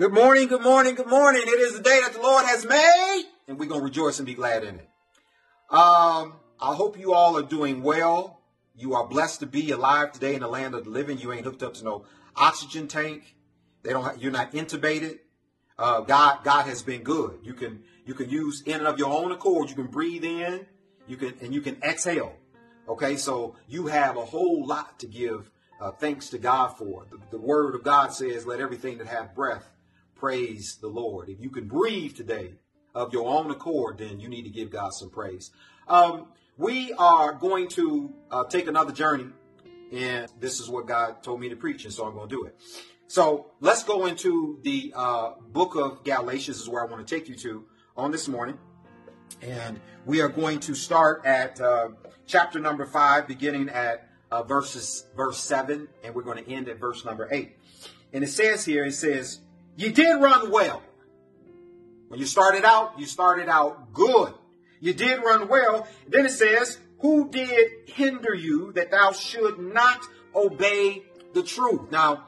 Good morning, good morning, good morning. It is the day that the Lord has made, and we're going to rejoice and be glad in it. Um, I hope you all are doing well. You are blessed to be alive today in the land of the living. You ain't hooked up to no oxygen tank. They don't. Have, you're not intubated. Uh, God, God has been good. You can you can use in and of your own accord. You can breathe in. You can and you can exhale. Okay, so you have a whole lot to give uh, thanks to God for. The, the Word of God says, "Let everything that have breath praise the Lord. If you can breathe today of your own accord, then you need to give God some praise. Um, we are going to uh, take another journey, and this is what God told me to preach, and so I'm going to do it. So let's go into the uh, book of Galatians, is where I want to take you to on this morning. And we are going to start at uh, chapter number five, beginning at uh, verses verse seven, and we're going to end at verse number eight. And it says here, it says, you did run well. When you started out, you started out good. You did run well. Then it says, Who did hinder you that thou should not obey the truth? Now,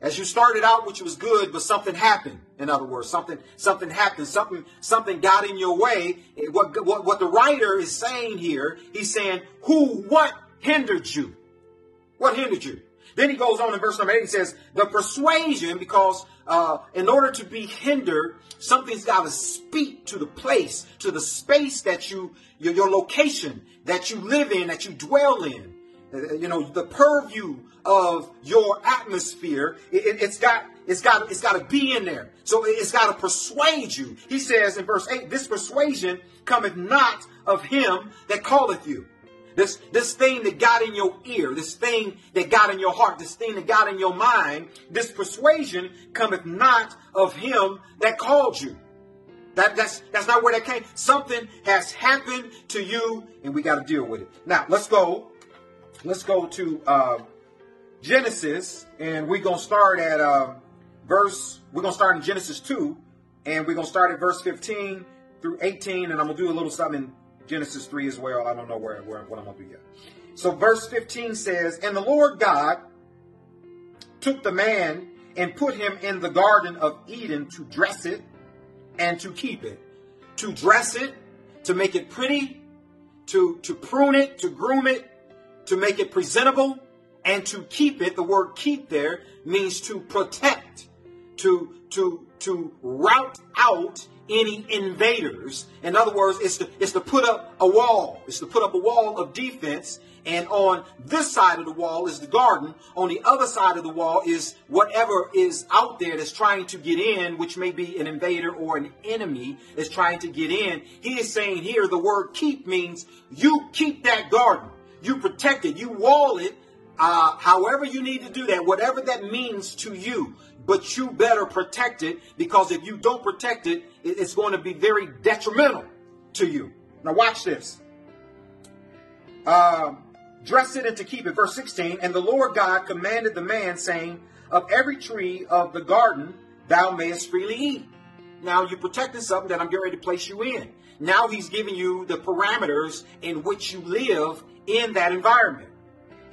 as you started out, which was good, but something happened. In other words, something something happened. Something something got in your way. What what, what the writer is saying here, he's saying, Who what hindered you? What hindered you? Then he goes on in verse number eight. He says, the persuasion, because uh, in order to be hindered, something's got to speak to the place, to the space that you, your, your location that you live in, that you dwell in. Uh, you know, the purview of your atmosphere. It, has it, got, it's got, it's got to be in there. So it's got to persuade you. He says in verse eight, this persuasion cometh not of him that calleth you. This, this thing that got in your ear, this thing that got in your heart, this thing that got in your mind, this persuasion cometh not of him that called you. That, that's, that's not where that came. Something has happened to you, and we got to deal with it. Now, let's go. Let's go to uh, Genesis, and we're going to start at uh, verse, we're going to start in Genesis 2, and we're going to start at verse 15 through 18, and I'm going to do a little something Genesis 3 as well. I don't know where, where what I'm going to do yet. So verse 15 says, And the Lord God took the man and put him in the garden of Eden to dress it and to keep it. To dress it, to make it pretty, to, to prune it, to groom it, to make it presentable, and to keep it. The word keep there means to protect, to, to, to rout out any invaders. In other words, it's to, it's to put up a wall. It's to put up a wall of defense. And on this side of the wall is the garden. On the other side of the wall is whatever is out there that's trying to get in, which may be an invader or an enemy that's trying to get in. He is saying here the word keep means you keep that garden. You protect it. You wall it uh, however you need to do that, whatever that means to you, but you better protect it because if you don't protect it, it's going to be very detrimental to you. Now, watch this. Um, dress it and to keep it. Verse 16 And the Lord God commanded the man, saying, Of every tree of the garden thou mayest freely eat. Now, you're protecting something that I'm getting ready to place you in. Now, he's giving you the parameters in which you live in that environment.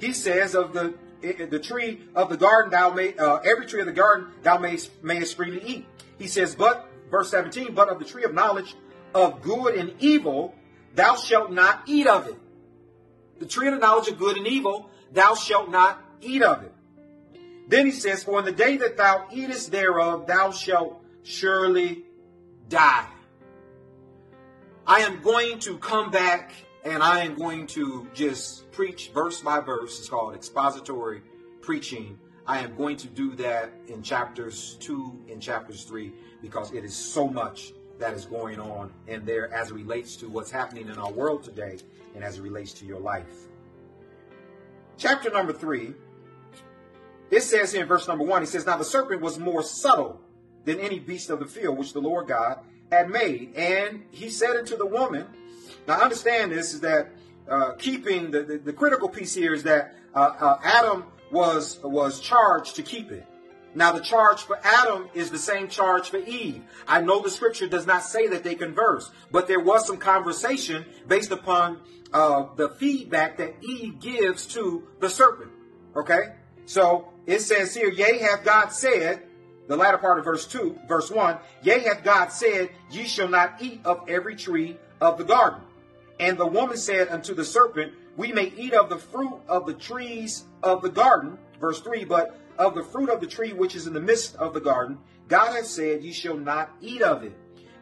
He says, Of the the tree of the garden thou may uh, every tree of the garden thou mayest, mayest freely eat. He says, but verse 17, but of the tree of knowledge of good and evil thou shalt not eat of it. The tree of the knowledge of good and evil thou shalt not eat of it. Then he says, for in the day that thou eatest thereof thou shalt surely die. I am going to come back and I am going to just preach verse by verse. It's called expository preaching. I am going to do that in chapters two and chapters three because it is so much that is going on in there as it relates to what's happening in our world today and as it relates to your life. Chapter number three, it says here in verse number one, it says, Now the serpent was more subtle than any beast of the field which the Lord God had made. And he said unto the woman, now, understand this is that uh, keeping the, the, the, critical piece here is that uh, uh, Adam was was charged to keep it. Now, the charge for Adam is the same charge for Eve. I know the scripture does not say that they converse, but there was some conversation based upon uh, the feedback that Eve gives to the serpent. Okay? So it says here, Yea, have God said, the latter part of verse 2, verse 1, Yea, hath God said, Ye shall not eat of every tree of the garden. And the woman said unto the serpent, We may eat of the fruit of the trees of the garden. Verse 3, But of the fruit of the tree which is in the midst of the garden, God hath said, Ye shall not eat of it,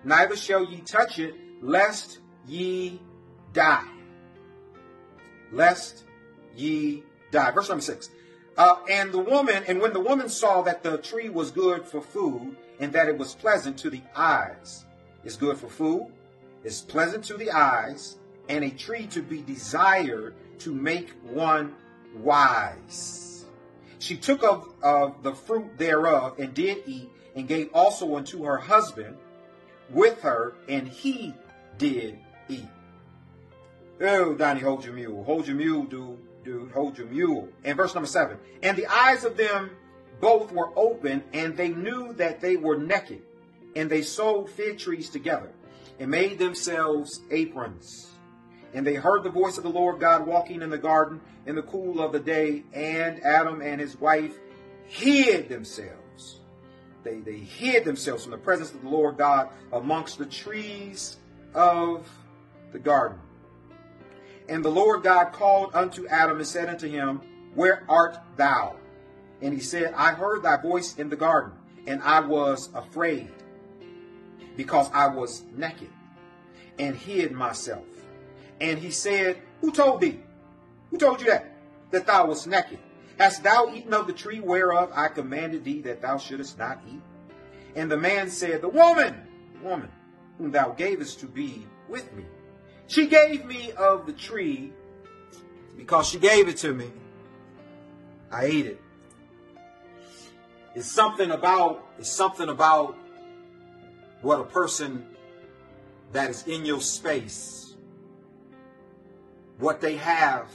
neither shall ye touch it, lest ye die. Lest ye die. Verse number 6. Uh, and the woman, and when the woman saw that the tree was good for food, and that it was pleasant to the eyes, it's good for food, it's pleasant to the eyes, and a tree to be desired to make one wise. She took of, of the fruit thereof and did eat, and gave also unto her husband with her, and he did eat. Oh, Donnie, hold your mule. Hold your mule, dude. Dude, hold your mule. And verse number seven. And the eyes of them both were open, and they knew that they were naked. And they sewed fig trees together, and made themselves aprons. And they heard the voice of the Lord God walking in the garden in the cool of the day, and Adam and his wife hid themselves. They, they hid themselves from the presence of the Lord God amongst the trees of the garden. And the Lord God called unto Adam and said unto him, Where art thou? And he said, I heard thy voice in the garden, and I was afraid, because I was naked, and hid myself. And he said, Who told thee? Who told you that? That thou wast naked? Hast thou eaten of the tree whereof I commanded thee that thou shouldest not eat? And the man said, The woman, woman, whom thou gavest to be with me, she gave me of the tree because she gave it to me. I ate it. It's something about it's something about what a person that is in your space, what they have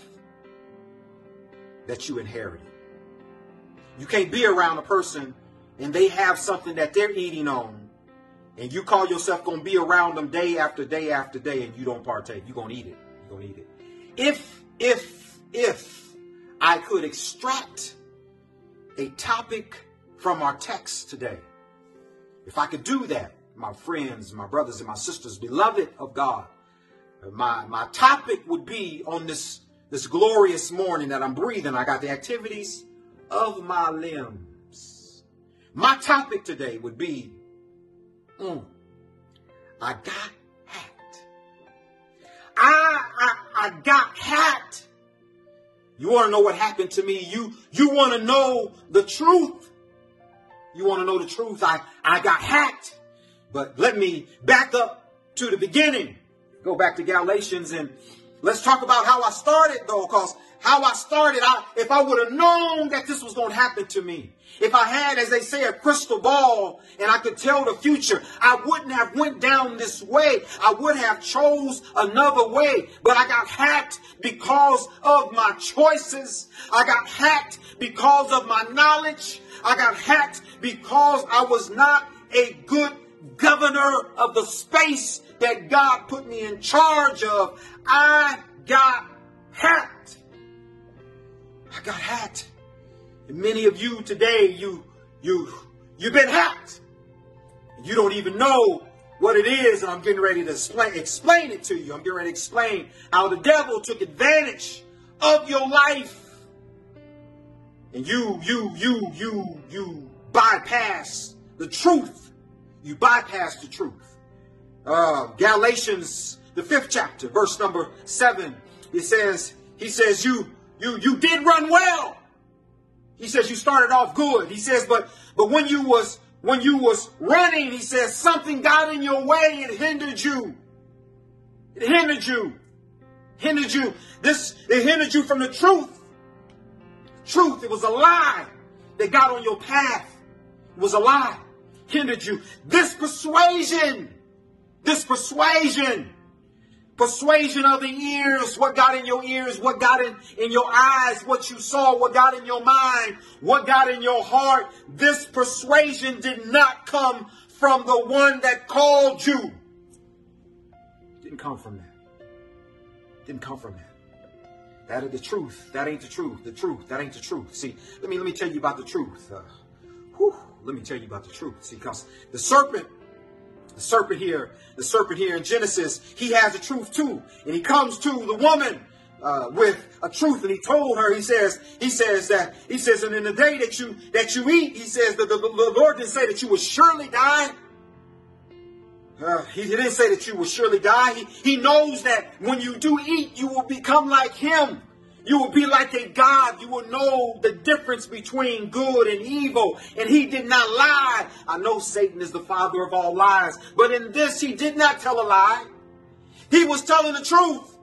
that you inherited. You can't be around a person and they have something that they're eating on, and you call yourself going to be around them day after day after day, and you don't partake. You're going to eat it. You're going to eat it. If, if, if I could extract a topic from our text today, if I could do that, my friends, my brothers, and my sisters, beloved of God, my, my topic would be on this, this glorious morning that I'm breathing. I got the activities of my limbs. My topic today would be mm, I got hacked. I, I, I got hacked. You want to know what happened to me? You, you want to know the truth? You want to know the truth? I, I got hacked. But let me back up to the beginning. Go back to Galatians and let's talk about how I started though, because how I started, I, if I would have known that this was going to happen to me, if I had, as they say, a crystal ball and I could tell the future, I wouldn't have went down this way. I would have chose another way, but I got hacked because of my choices. I got hacked because of my knowledge. I got hacked because I was not a good governor of the space that God put me in charge of. I got hacked. I got hacked. And many of you today, you, you, you've been hacked. You don't even know what it is, and I'm getting ready to explain, explain it to you. I'm getting ready to explain how the devil took advantage of your life. And you, you, you, you, you bypass the truth. You bypass the truth. Uh, Galatians, the fifth chapter, verse number seven. It says, he says, you, you, you did run well. He says you started off good. He says, but but when you was when you was running, he says something got in your way. It hindered you. It hindered you. Hindered you. This it hindered you from the truth. Truth. It was a lie that got on your path. It was a lie. Hindered you. This persuasion. This persuasion persuasion of the ears, what got in your ears, what got in, in your eyes, what you saw, what got in your mind, what got in your heart. This persuasion did not come from the one that called you. Didn't come from that. Didn't come from that. That is the truth. That ain't the truth. The truth. That ain't the truth. See, let me let me tell you about the truth. Uh, whew, let me tell you about the truth. See, because the serpent, the serpent here, the serpent here in Genesis, he has a truth too. And he comes to the woman uh, with a truth, and he told her, he says, he says that, he says, and in the day that you that you eat, he says that the, the, the Lord didn't say that you will surely die. Uh, he didn't say that you will surely die. He, he knows that when you do eat, you will become like him. You will be like a God. You will know the difference between good and evil. And he did not lie. I know Satan is the father of all lies, but in this, he did not tell a lie. He was telling the truth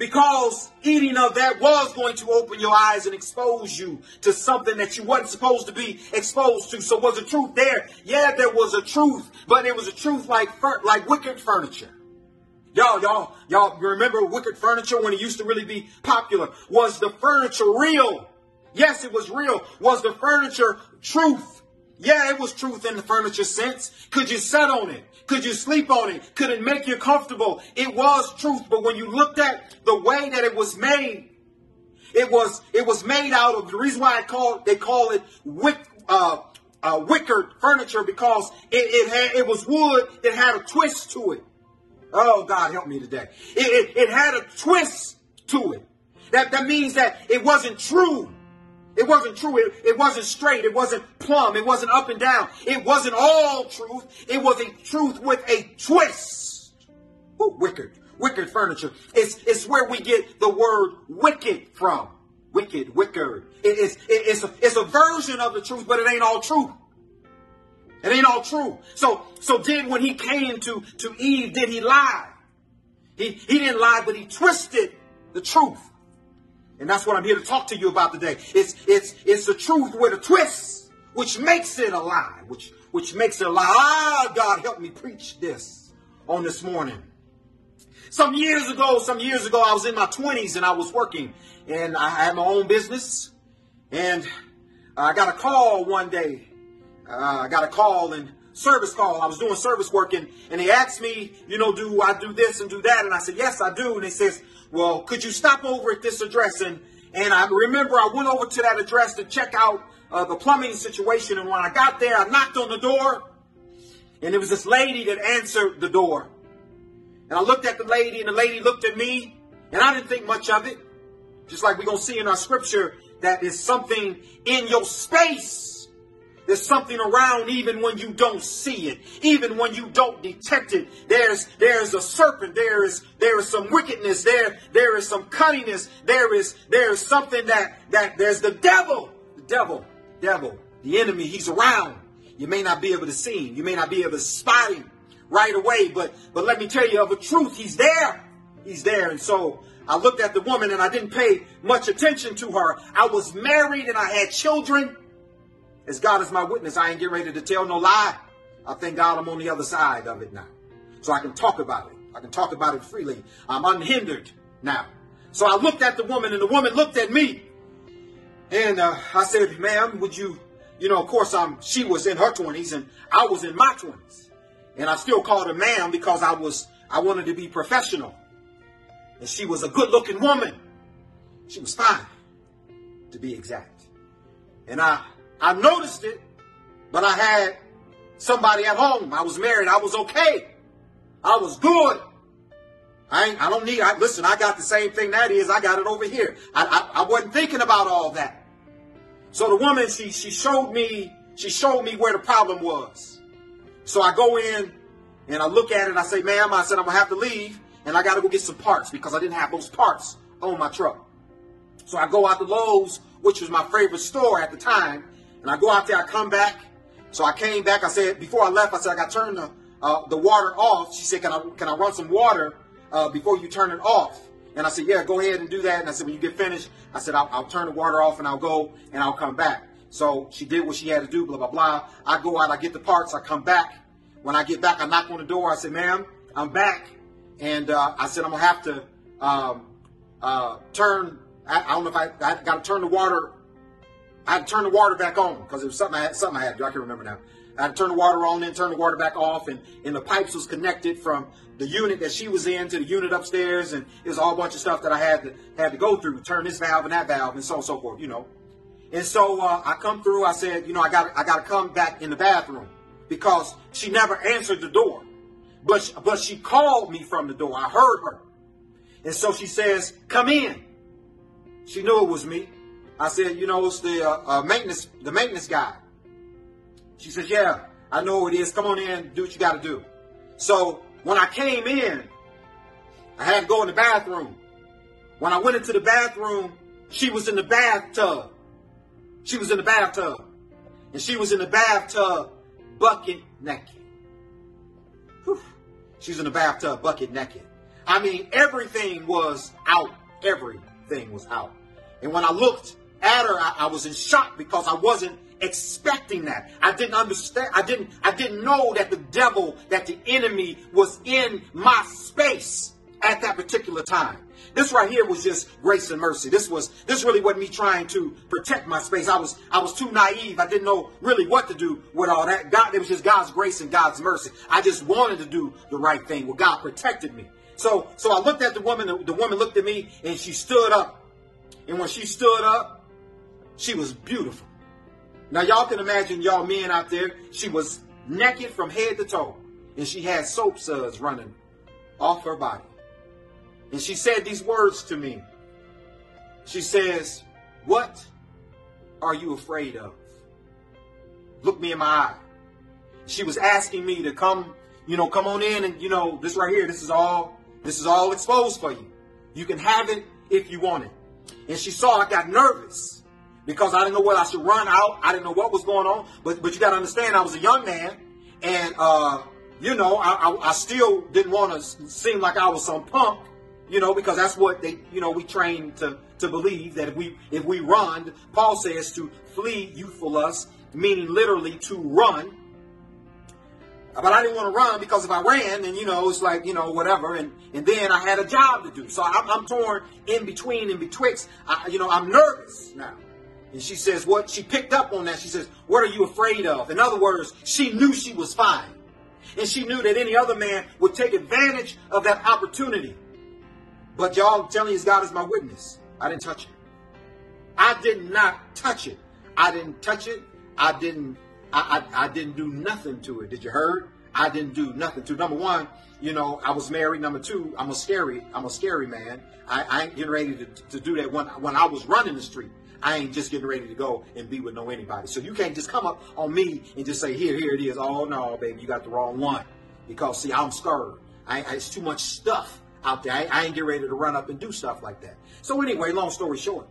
because eating of that was going to open your eyes and expose you to something that you wasn't supposed to be exposed to. So was the truth there? Yeah, there was a truth, but it was a truth like like wicked furniture. Y'all, y'all, y'all remember wicked furniture when it used to really be popular? Was the furniture real? Yes, it was real. Was the furniture truth? Yeah, it was truth in the furniture sense. Could you sit on it? Could you sleep on it? Could it make you comfortable? It was truth, but when you looked at the way that it was made, it was it was made out of the reason why I call they call it wick uh, uh, wicker furniture because it, it had it was wood. It had a twist to it. Oh God, help me today. It, it, it had a twist to it. That that means that it wasn't true. It wasn't true. It, it wasn't straight. It wasn't plumb. It wasn't up and down. It wasn't all truth. It was a truth with a twist. Ooh, wicked. Wicked furniture. It's, it's where we get the word wicked from. Wicked, wicked. It is, it, it's, a, it's a version of the truth, but it ain't all truth. It ain't all true. So, so did when he came to, to Eve, did he lie? He, he didn't lie, but he twisted the truth. And that's what I'm here to talk to you about today. It's it's it's the truth with a twist, which makes it a lie, which which makes it a lie. Ah, God help me preach this on this morning. Some years ago, some years ago, I was in my 20s and I was working and I had my own business. And I got a call one day. Uh, I got a call and service call. I was doing service work and, and they asked me, you know, do I do this and do that? And I said, yes, I do. And they says, well, could you stop over at this address? And, and I remember I went over to that address to check out uh, the plumbing situation. And when I got there, I knocked on the door and it was this lady that answered the door. And I looked at the lady and the lady looked at me and I didn't think much of it. Just like we're going to see in our scripture that is something in your space there's something around even when you don't see it, even when you don't detect it. There's there's a serpent. There is there is some wickedness. There there is some cunningness. There is there is something that that there's the devil, the devil, devil, the enemy. He's around. You may not be able to see him. You may not be able to spot him right away. But but let me tell you of a truth. He's there. He's there. And so I looked at the woman and I didn't pay much attention to her. I was married and I had children. As God is my witness, I ain't getting ready to tell no lie. I thank God I'm on the other side of it now. So I can talk about it. I can talk about it freely. I'm unhindered now. So I looked at the woman and the woman looked at me. And uh, I said, ma'am, would you, you know, of course, I'm, she was in her 20s and I was in my 20s. And I still called her ma'am because I was, I wanted to be professional. And she was a good looking woman. She was fine, to be exact. And I I noticed it, but I had somebody at home. I was married. I was okay. I was good. I ain't, I don't need, I, listen, I got the same thing that is. I got it over here. I, I, I wasn't thinking about all that. So the woman, she, she showed me, she showed me where the problem was. So I go in and I look at it and I say, ma'am, I said, I'm to have to leave and I got to go get some parts because I didn't have those parts on my truck. So I go out to Lowe's, which was my favorite store at the time, and I go out there, I come back. So I came back. I said before I left, I said I got to turn the uh, the water off. She said, "Can I can I run some water uh, before you turn it off?" And I said, "Yeah, go ahead and do that." And I said, "When you get finished," I said, "I'll, I'll turn the water off and I'll go and I'll come back." So she did what she had to do. Blah blah blah. I go out, I get the parts, I come back. When I get back, I knock on the door. I said, "Ma'am, I'm back," and uh, I said, "I'm gonna have to um, uh, turn. I, I, don't know if I, I got to turn the water I had to turn the water back on because it was something I had, something I had to do. I can remember now. I had to turn the water on, then turn the water back off, and, and the pipes was connected from the unit that she was in to the unit upstairs, and it was all a bunch of stuff that I had to had to go through, turn this valve and that valve, and so on and so forth, you know. And so uh, I come through. I said, you know, I got I got to come back in the bathroom because she never answered the door, but but she called me from the door. I heard her, and so she says, "Come in." She knew it was me. I said, "You know, it's the uh, uh, maintenance the maintenance guy." She says, "Yeah, I know who it is. Come on in, do what you got to do." So when I came in, I had to go in the bathroom. When I went into the bathroom, she was in the bathtub. She was in the bathtub. And she was in the bathtub bucket naked. Whew. She was in the bathtub bucket naked. I mean, everything was out. Everything was out. And when I looked at her, I, I was in shock because I wasn't expecting that. I didn't understand. I didn't, I didn't know that the devil, that the enemy was in my space at that particular time. This right here was just grace and mercy. This was this really wasn't me trying to protect my space. I was I was too naive. I didn't know really what to do with all that. God, it was just God's grace and God's mercy. I just wanted to do the right thing. Well, God protected me. So so I looked at the woman. The, the woman looked at me and she stood up. And when she stood up, she was beautiful. Now y'all can imagine y'all men out there. She was naked from head to toe, and she had soap suds running off her body. And she said these words to me. She says, What are you afraid of? Look me in my eye. She was asking me to come, you know, come on in and, you know, this right here, this is all, this is all exposed for you. You can have it if you want it. And she saw I got nervous because I didn't know whether I should run out. I didn't know what was going on. But but you got to understand, I was a young man, and uh, you know, I, I, I still didn't want to seem like I was some punk you know, because that's what they, you know, we train to to believe that if we if we run, Paul says to flee youthful lust, meaning literally to run. But I didn't want to run because if I ran, then you know it's like you know whatever, and and then I had a job to do, so I'm, I'm torn in between, and betwixt. I, you know, I'm nervous now. And she says, what? She picked up on that. She says, what are you afraid of? In other words, she knew she was fine. And she knew that any other man would take advantage of that opportunity. But y'all, I'm telling you, God is my witness. I didn't touch it. I did not touch it. I didn't touch it. I didn't. I, I, I didn't do nothing to it. Did you heard? I didn't do nothing to. Number one, you know, I was married. Number two, I'm a scary. I'm a scary man. I, I ain't getting ready to, to do that when when I was running the street. I ain't just getting ready to go and be with no anybody. So you can't just come up on me and just say, here, here it is. Oh no, baby, you got the wrong one. Because see, I'm scared. I, I, it's too much stuff out there. I, I ain't get ready to run up and do stuff like that. So anyway, long story short,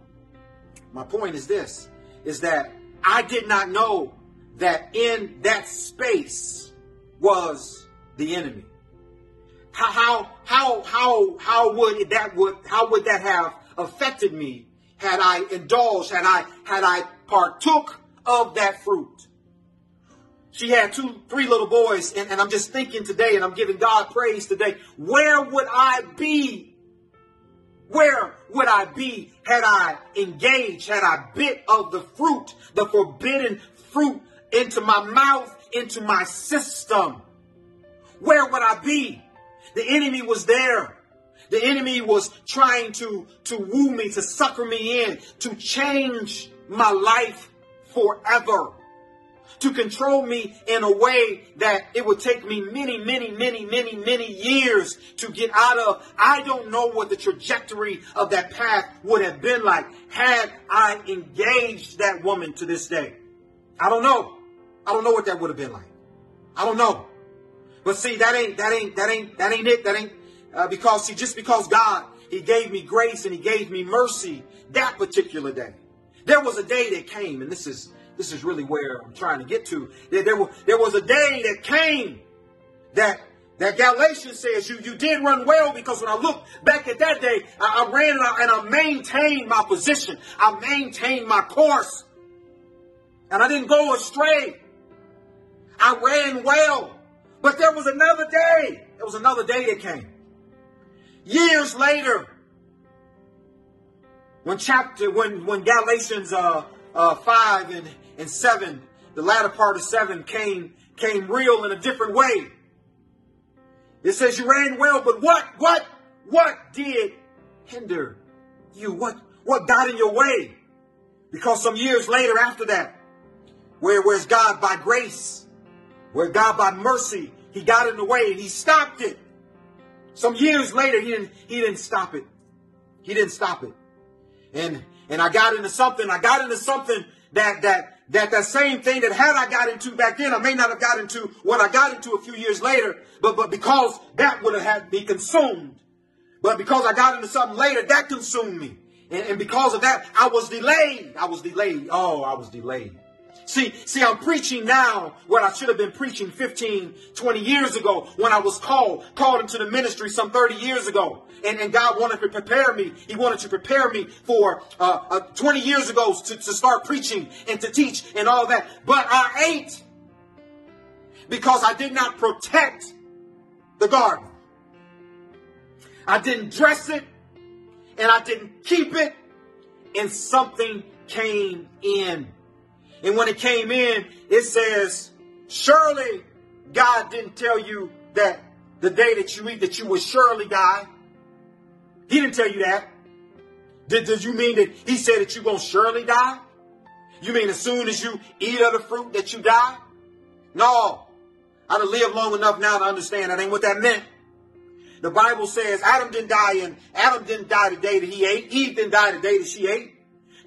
my point is this, is that I did not know that in that space was the enemy. How, how, how, how, how would that would, how would that have affected me had I indulged, had I, had I partook of that fruit? She had two, three little boys, and, and I'm just thinking today, and I'm giving God praise today. Where would I be? Where would I be had I engaged, had I bit of the fruit, the forbidden fruit into my mouth, into my system? Where would I be? The enemy was there. The enemy was trying to, to woo me, to sucker me in, to change my life forever to control me in a way that it would take me many, many, many, many, many years to get out of. I don't know what the trajectory of that path would have been like had I engaged that woman to this day. I don't know. I don't know what that would have been like. I don't know. But see, that ain't, that ain't, that ain't, that ain't it. That ain't, uh, because see, just because God, He gave me grace and He gave me mercy that particular day. There was a day that came, and this is, this is really where I'm trying to get to. There, there, there was a day that came that that Galatians says you, you did run well because when I look back at that day, I, I ran and I, and I maintained my position. I maintained my course. And I didn't go astray. I ran well. But there was another day. There was another day that came. Years later, when chapter, when, when Galatians uh, uh, 5 and and seven, the latter part of seven came, came real in a different way. It says you ran well, but what, what, what did hinder you? What, what got in your way? Because some years later after that, where where's God by grace, where God by mercy, he got in the way and he stopped it. Some years later, he didn't, he didn't stop it. He didn't stop it. And, and I got into something, I got into something that, that, that that same thing that had I got into back then, I may not have got into what I got into a few years later, but, but because that would have had me consumed. But because I got into something later, that consumed me. And, and because of that, I was delayed. I was delayed. Oh, I was delayed. See, see, I'm preaching now what I should have been preaching 15, 20 years ago when I was called, called into the ministry some 30 years ago. And, and God wanted to prepare me. He wanted to prepare me for uh, uh, 20 years ago to, to start preaching and to teach and all that. But I ate because I did not protect the garden. I didn't dress it and I didn't keep it and something came in. And when it came in, it says, surely God didn't tell you that the day that you eat that you will surely die. He didn't tell you that. Did, did you mean that he said that you're going to surely die? You mean as soon as you eat of the fruit that you die? No. I'd have lived long enough now to understand that ain't what that meant. The Bible says Adam didn't die and Adam didn't die the day that he ate. Eve didn't die the day that she ate.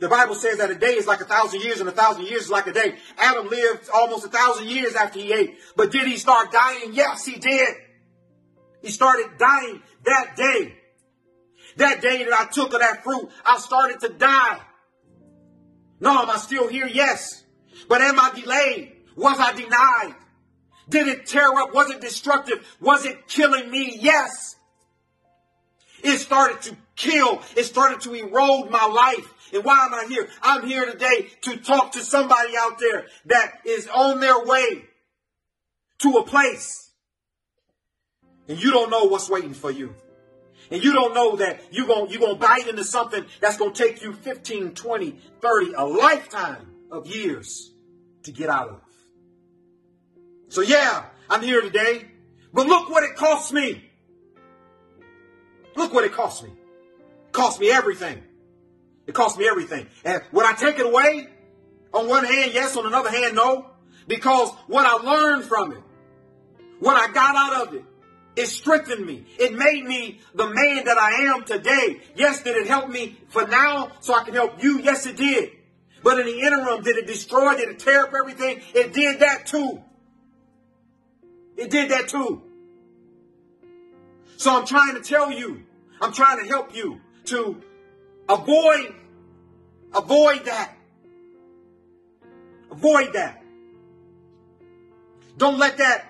The Bible says that a day is like a thousand years and a thousand years is like a day. Adam lived almost a thousand years after he ate. But did he start dying? Yes, he did. He started dying that day. That day that I took of that fruit, I started to die. No, am I still here? Yes. But am I delayed? Was I denied? Did it tear up? Was it destructive? Was it killing me? Yes. It started to kill. It started to erode my life. And why am I here? I'm here today to talk to somebody out there that is on their way to a place. And you don't know what's waiting for you. And you don't know that you're going you're to bite into something that's going to take you 15, 20, 30, a lifetime of years to get out of. So yeah, I'm here today. But look what it cost me. Look what it cost me. It cost me everything. It cost me everything. And would I take it away? On one hand, yes. On another hand, no. Because what I learned from it, what I got out of it, it strengthened me. It made me the man that I am today. Yes, did it help me for now so I can help you? Yes, it did. But in the interim, did it destroy? Did it tear up everything? It did that too. It did that too. So I'm trying to tell you, I'm trying to help you to avoid, avoid that. Avoid that. Don't let that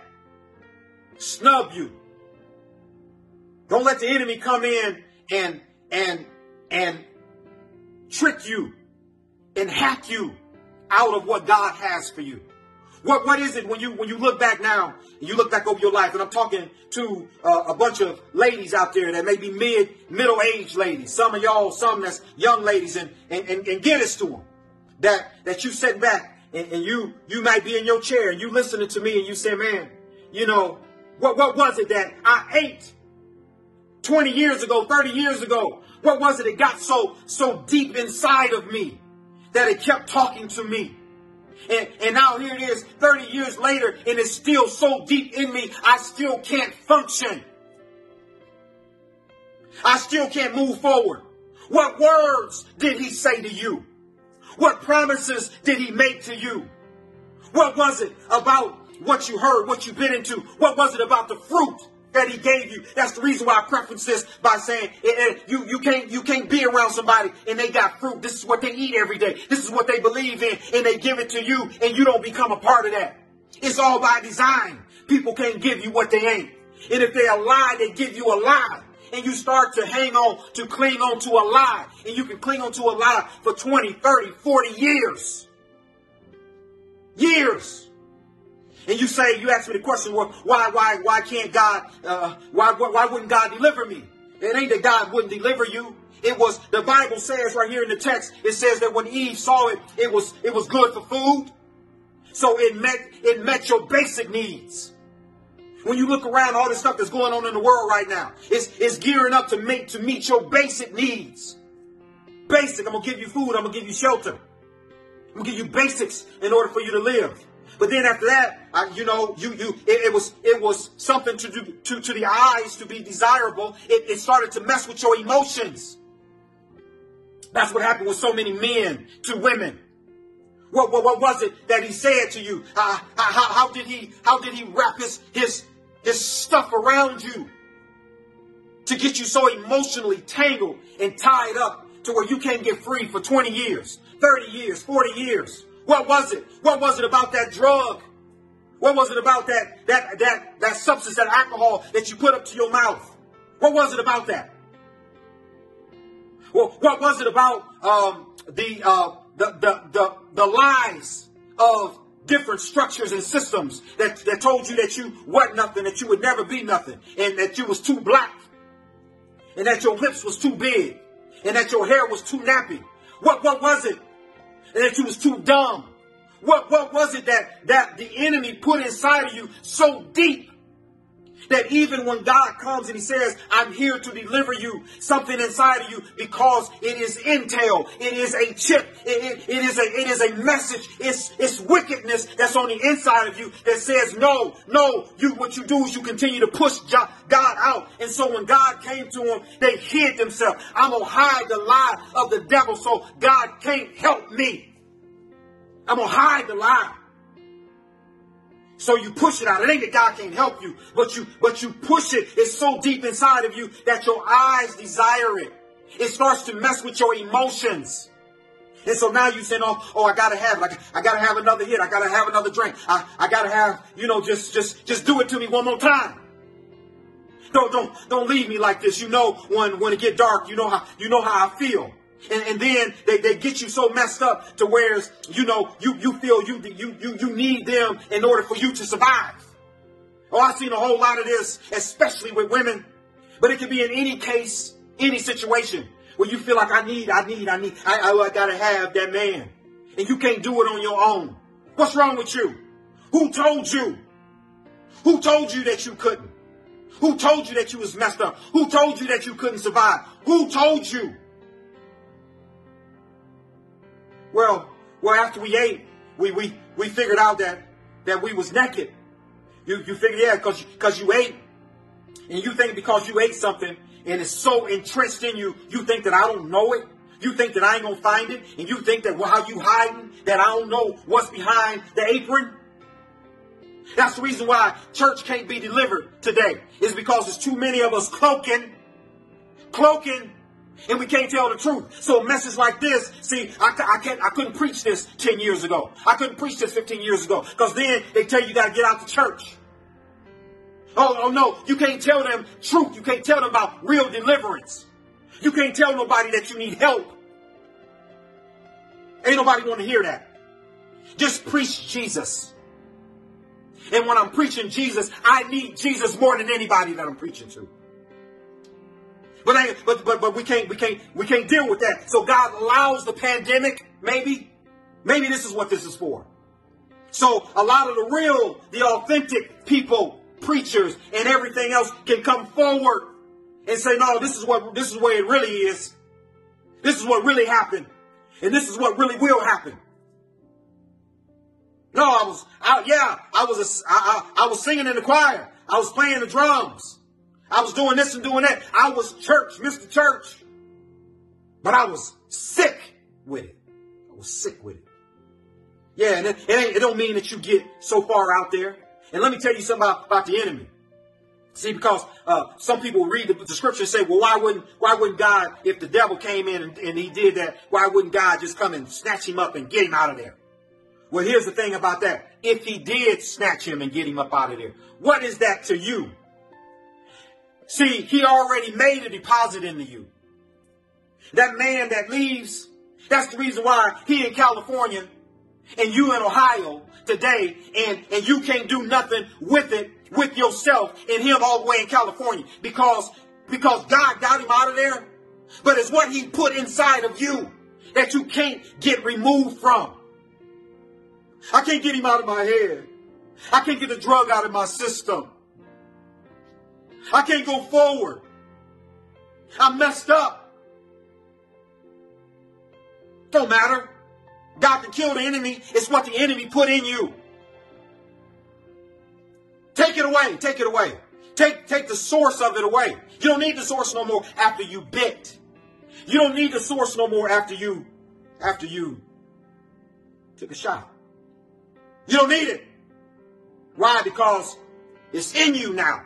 snub you. Don't let the enemy come in and and and trick you and hack you out of what God has for you. What what is it when you when you look back now and you look back over your life? And I'm talking to uh, a bunch of ladies out there that may be mid middle aged ladies. Some of y'all, some that's young ladies, and and, and, and get us to them. That that you sit back and, and you you might be in your chair and you listening to me and you say, man, you know what what was it that I ate 20 years ago, 30 years ago? What was it that got so so deep inside of me that it kept talking to me? And, and now here it is 30 years later and it's still so deep in me, I still can't function. I still can't move forward. What words did he say to you? What promises did he make to you? What was it about what you heard, what you've been into? What was it about the fruit that he gave you. That's the reason why I preface this by saying eh, eh, you, you can't you can't be around somebody and they got fruit. This is what they eat every day. This is what they believe in, and they give it to you, and you don't become a part of that. It's all by design. People can't give you what they ain't. And if they a lie, they give you a lie. And you start to hang on, to cling on to a lie. And you can cling on to a lie for 20, 30, 40 years. Years. And you say, you ask me the question, well, why, why, why can't God, uh, why, why wouldn't God deliver me? It ain't that God wouldn't deliver you. It was, the Bible says right here in the text, it says that when Eve saw it, it was, it was good for food. So it met, it met your basic needs. When you look around all the stuff that's going on in the world right now, it's, it's gearing up to make, to meet your basic needs. Basic. I'm going to give you food. I'm going to give you shelter. I'm gonna give you basics in order for you to live. But then after that, I, you know, you you it, it, was it was something to do to, to the eyes to be desirable. It, it started to mess with your emotions. That's what happened with so many men to women. What, what, what was it that he said to you? Uh, how, how did he how did he wrap his his his stuff around you to get you so emotionally tangled and tied up to where you can't get free for 20 years, 30 years, 40 years? What was it? What was it about that drug? What was it about that that that that substance, that alcohol that you put up to your mouth? What was it about that? Well, what was it about um, the, uh, the, the the the lies of different structures and systems that, that told you that you weren't nothing, that you would never be nothing, and that you was too black, and that your lips was too big, and that your hair was too nappy. What what was it? And that you was too dumb. What what was it that that the enemy put inside of you so deep that even when God comes and He says, I'm here to deliver you something inside of you because it is intel, it is a chip, it, it, it is a it is a message, it's it's wickedness that's on the inside of you that says, No, no, you what you do is you continue to push God out. And so when God came to them, they hid themselves. I'm gonna hide the lie of the devil so God can't help me. I'm gonna hide the lie. So you push it out. It ain't that God can't help you, but you but you push it. It's so deep inside of you that your eyes desire it. It starts to mess with your emotions. And so now you saying, oh, oh, I gotta have it. I, I gotta have another hit. I gotta have another drink. I, I gotta have, you know, just just just do it to me one more time. Don't don't don't leave me like this. You know when when it get dark, you know how you know how I feel. And, and then they, they get you so messed up to where, you know, you, you feel you, you, you, you need them in order for you to survive. Oh, I've seen a whole lot of this, especially with women. But it can be in any case, any situation where you feel like I need, I need, I need, I, I, I gotta have that man. And you can't do it on your own. What's wrong with you? Who told you? Who told you that you couldn't? Who told you that you was messed up? Who told you that you couldn't survive? Who told you? Well, well, after we ate, we we we figured out that that we was naked. You you figured yeah, because because you ate, and you think because you ate something and it's so entrenched in you, you think that I don't know it. You think that I ain't gonna find it, and you think that well, how you hiding that I don't know what's behind the apron. That's the reason why church can't be delivered today. Is because there's too many of us cloaking, cloaking and we can't tell the truth. So a message like this, see, I, I can't, I couldn't preach this 10 years ago. I couldn't preach this 15 years ago because then they tell you you got to get out the church. Oh, oh no, you can't tell them truth. You can't tell them about real deliverance. You can't tell nobody that you need help. Ain't nobody want to hear that. Just preach Jesus. And when I'm preaching Jesus, I need Jesus more than anybody that I'm preaching to. But, I, but but but we can't we can't we can't deal with that. So God allows the pandemic. Maybe, maybe this is what this is for. So a lot of the real, the authentic people, preachers, and everything else can come forward and say, "No, this is what this is where it really is. This is what really happened, and this is what really will happen." No, I was, I, yeah, I was, a, I, I, I was singing in the choir. I was playing the drums. I was doing this and doing that. I was church, Mr. Church. But I was sick with it. I was sick with it. Yeah, and it, it, it don't mean that you get so far out there. And let me tell you something about, about the enemy. See, because uh, some people read the, the, scripture and say, well, why wouldn't why wouldn't God, if the devil came in and, and he did that, why wouldn't God just come and snatch him up and get him out of there? Well, here's the thing about that. If he did snatch him and get him up out of there, what is that to you? See, he already made a deposit into you. That man that leaves, that's the reason why he in California and you in Ohio today and, and you can't do nothing with it, with yourself and him all the way in California because, because God got him out of there. But it's what he put inside of you that you can't get removed from. I can't get him out of my head. I can't get the drug out of my system. I can't go forward. I'm messed up. Don't matter. God can kill the enemy. It's what the enemy put in you. Take it away. Take it away. Take, take the source of it away. You don't need the source no more after you bit. You don't need the source no more after you, after you took a shot. You don't need it. Why? Because it's in you now.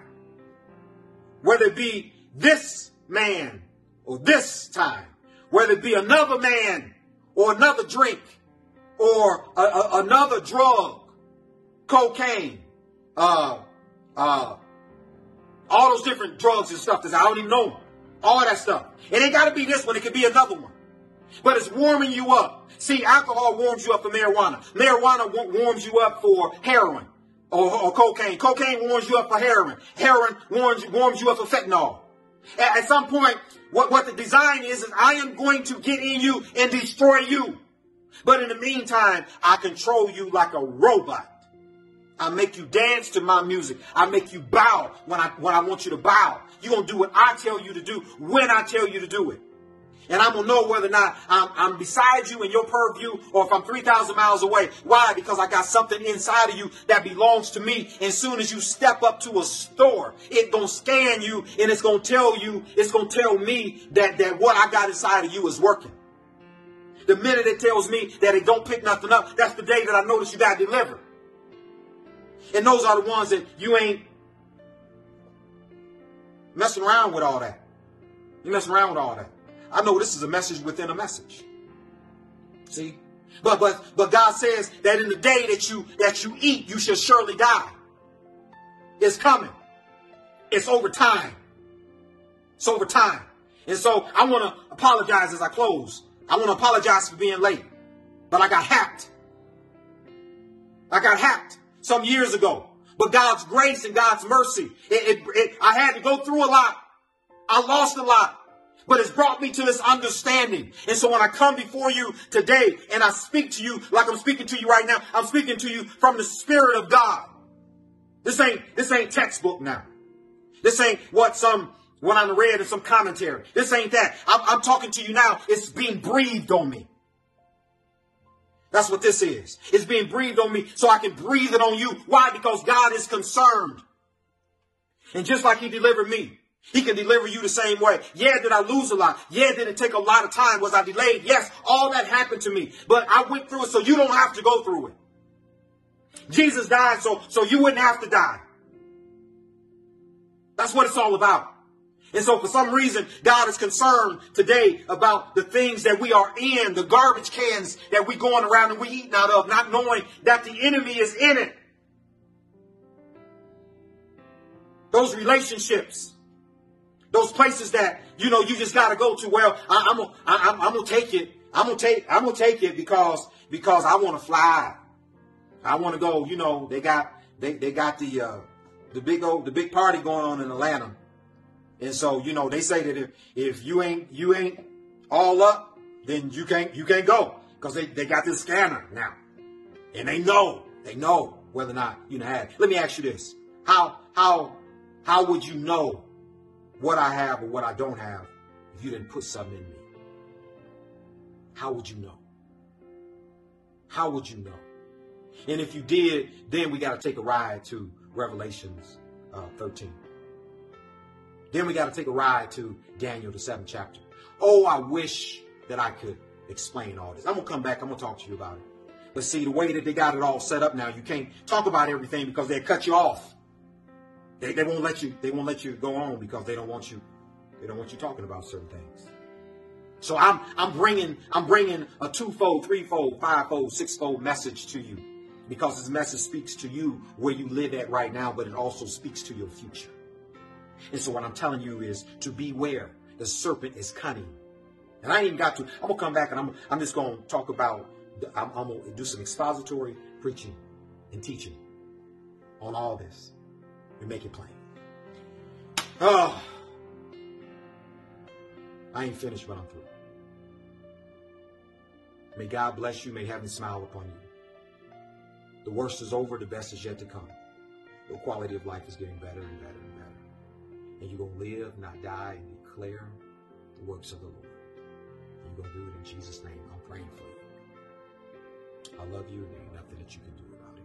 Whether it be this man or this time, whether it be another man or another drink or a, a, another drug, cocaine, uh, uh, all those different drugs and stuff that I don't even know. All that stuff. It ain't got to be this one. It could be another one. But it's warming you up. See, alcohol warms you up for marijuana. Marijuana warms you up for heroin or, or cocaine. Cocaine warms you up for heroin. Heroin warms, warms you up for fentanyl. At, at some point, what, what the design is, is I am going to get in you and destroy you. But in the meantime, I control you like a robot. I make you dance to my music. I make you bow when I when I want you to bow. You're gonna do what I tell you to do when I tell you to do it. And I'm gonna know whether or not I'm, I'm beside you in your purview or if I'm 3,000 miles away. Why? Because I got something inside of you that belongs to me. And soon as you step up to a store, it's gonna scan you and it's gonna tell you, it's gonna tell me that, that what I got inside of you is working. The minute it tells me that it don't pick nothing up, that's the day that I notice you got delivered. And those are the ones that you ain't messing around with all that. You messing around with all that. I know this is a message within a message. See? But but but God says that in the day that you that you eat, you shall surely die. It's coming. It's over time. It's over time. And so I want to apologize as I close. I want to apologize for being late. But I got hacked. I got hacked some years ago. But God's grace and God's mercy, it, it, it, I had to go through a lot. I lost a lot, but it's brought me to this understanding. And so when I come before you today and I speak to you like I'm speaking to you right now, I'm speaking to you from the Spirit of God. This ain't, this ain't textbook now. This ain't what some, what I read in some commentary. This ain't that. I'm, I'm talking to you now. It's being breathed on me. That's what this is. It's being breathed on me so I can breathe it on you. Why? Because God is concerned. And just like he delivered me, he can deliver you the same way. Yeah, did I lose a lot? Yeah, did it take a lot of time? Was I delayed? Yes, all that happened to me. But I went through it so you don't have to go through it. Jesus died so, so you wouldn't have to die. That's what it's all about. And so for some reason, God is concerned today about the things that we are in, the garbage cans that we're going around and we're eating out of, not knowing that the enemy is in it. Those relationships, those places that, you know, you just got to go to. Well, I, am gonna, I'm, I'm gonna take it. I'm gonna take, I'm gonna take it because, because I want to fly. I want to go, you know, they got, they, they got the, uh, the big old, the big party going on in Atlanta and so, you know, they say that if, if you ain't you ain't all up, then you can't you can't go. Because they, they got this scanner now. And they know, they know whether or not you know. Let me ask you this. How how how would you know what I have or what I don't have if you didn't put something in me? How would you know? How would you know? And if you did, then we got to take a ride to Revelations uh, 13. Then we got to take a ride to Daniel, the seventh chapter. Oh, I wish that I could explain all this. I'm going to come back. I'm going to talk to you about it. But see, the way that they got it all set up now, you can't talk about everything because they cut you off. They, they won't let you. They won't let you go on because they don't want you. They don't want you talking about certain things. So I'm I'm bringing I'm bringing a twofold, threefold, fivefold, sixfold message to you because this message speaks to you where you live at right now, but it also speaks to your future. And so what I'm telling you is to beware. The serpent is cunning. And I ain't even got to. I'm gonna come back and I'm I'm just gonna talk about. I'm, I'm gonna do some expository preaching and teaching on all this and make it plain. Oh, I ain't finished, but I'm through. May God bless you. May heaven smile upon you. The worst is over. The best is yet to come. Your quality of life is getting better and better and better. And you're going to live, not die, and declare the works of the Lord. And you're going to do it in Jesus' name. I'm praying for you. I love you and there ain't nothing that you can do about it.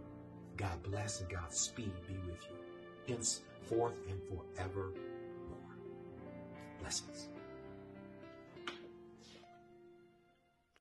God bless and God speed be with you henceforth and forevermore. Blessings.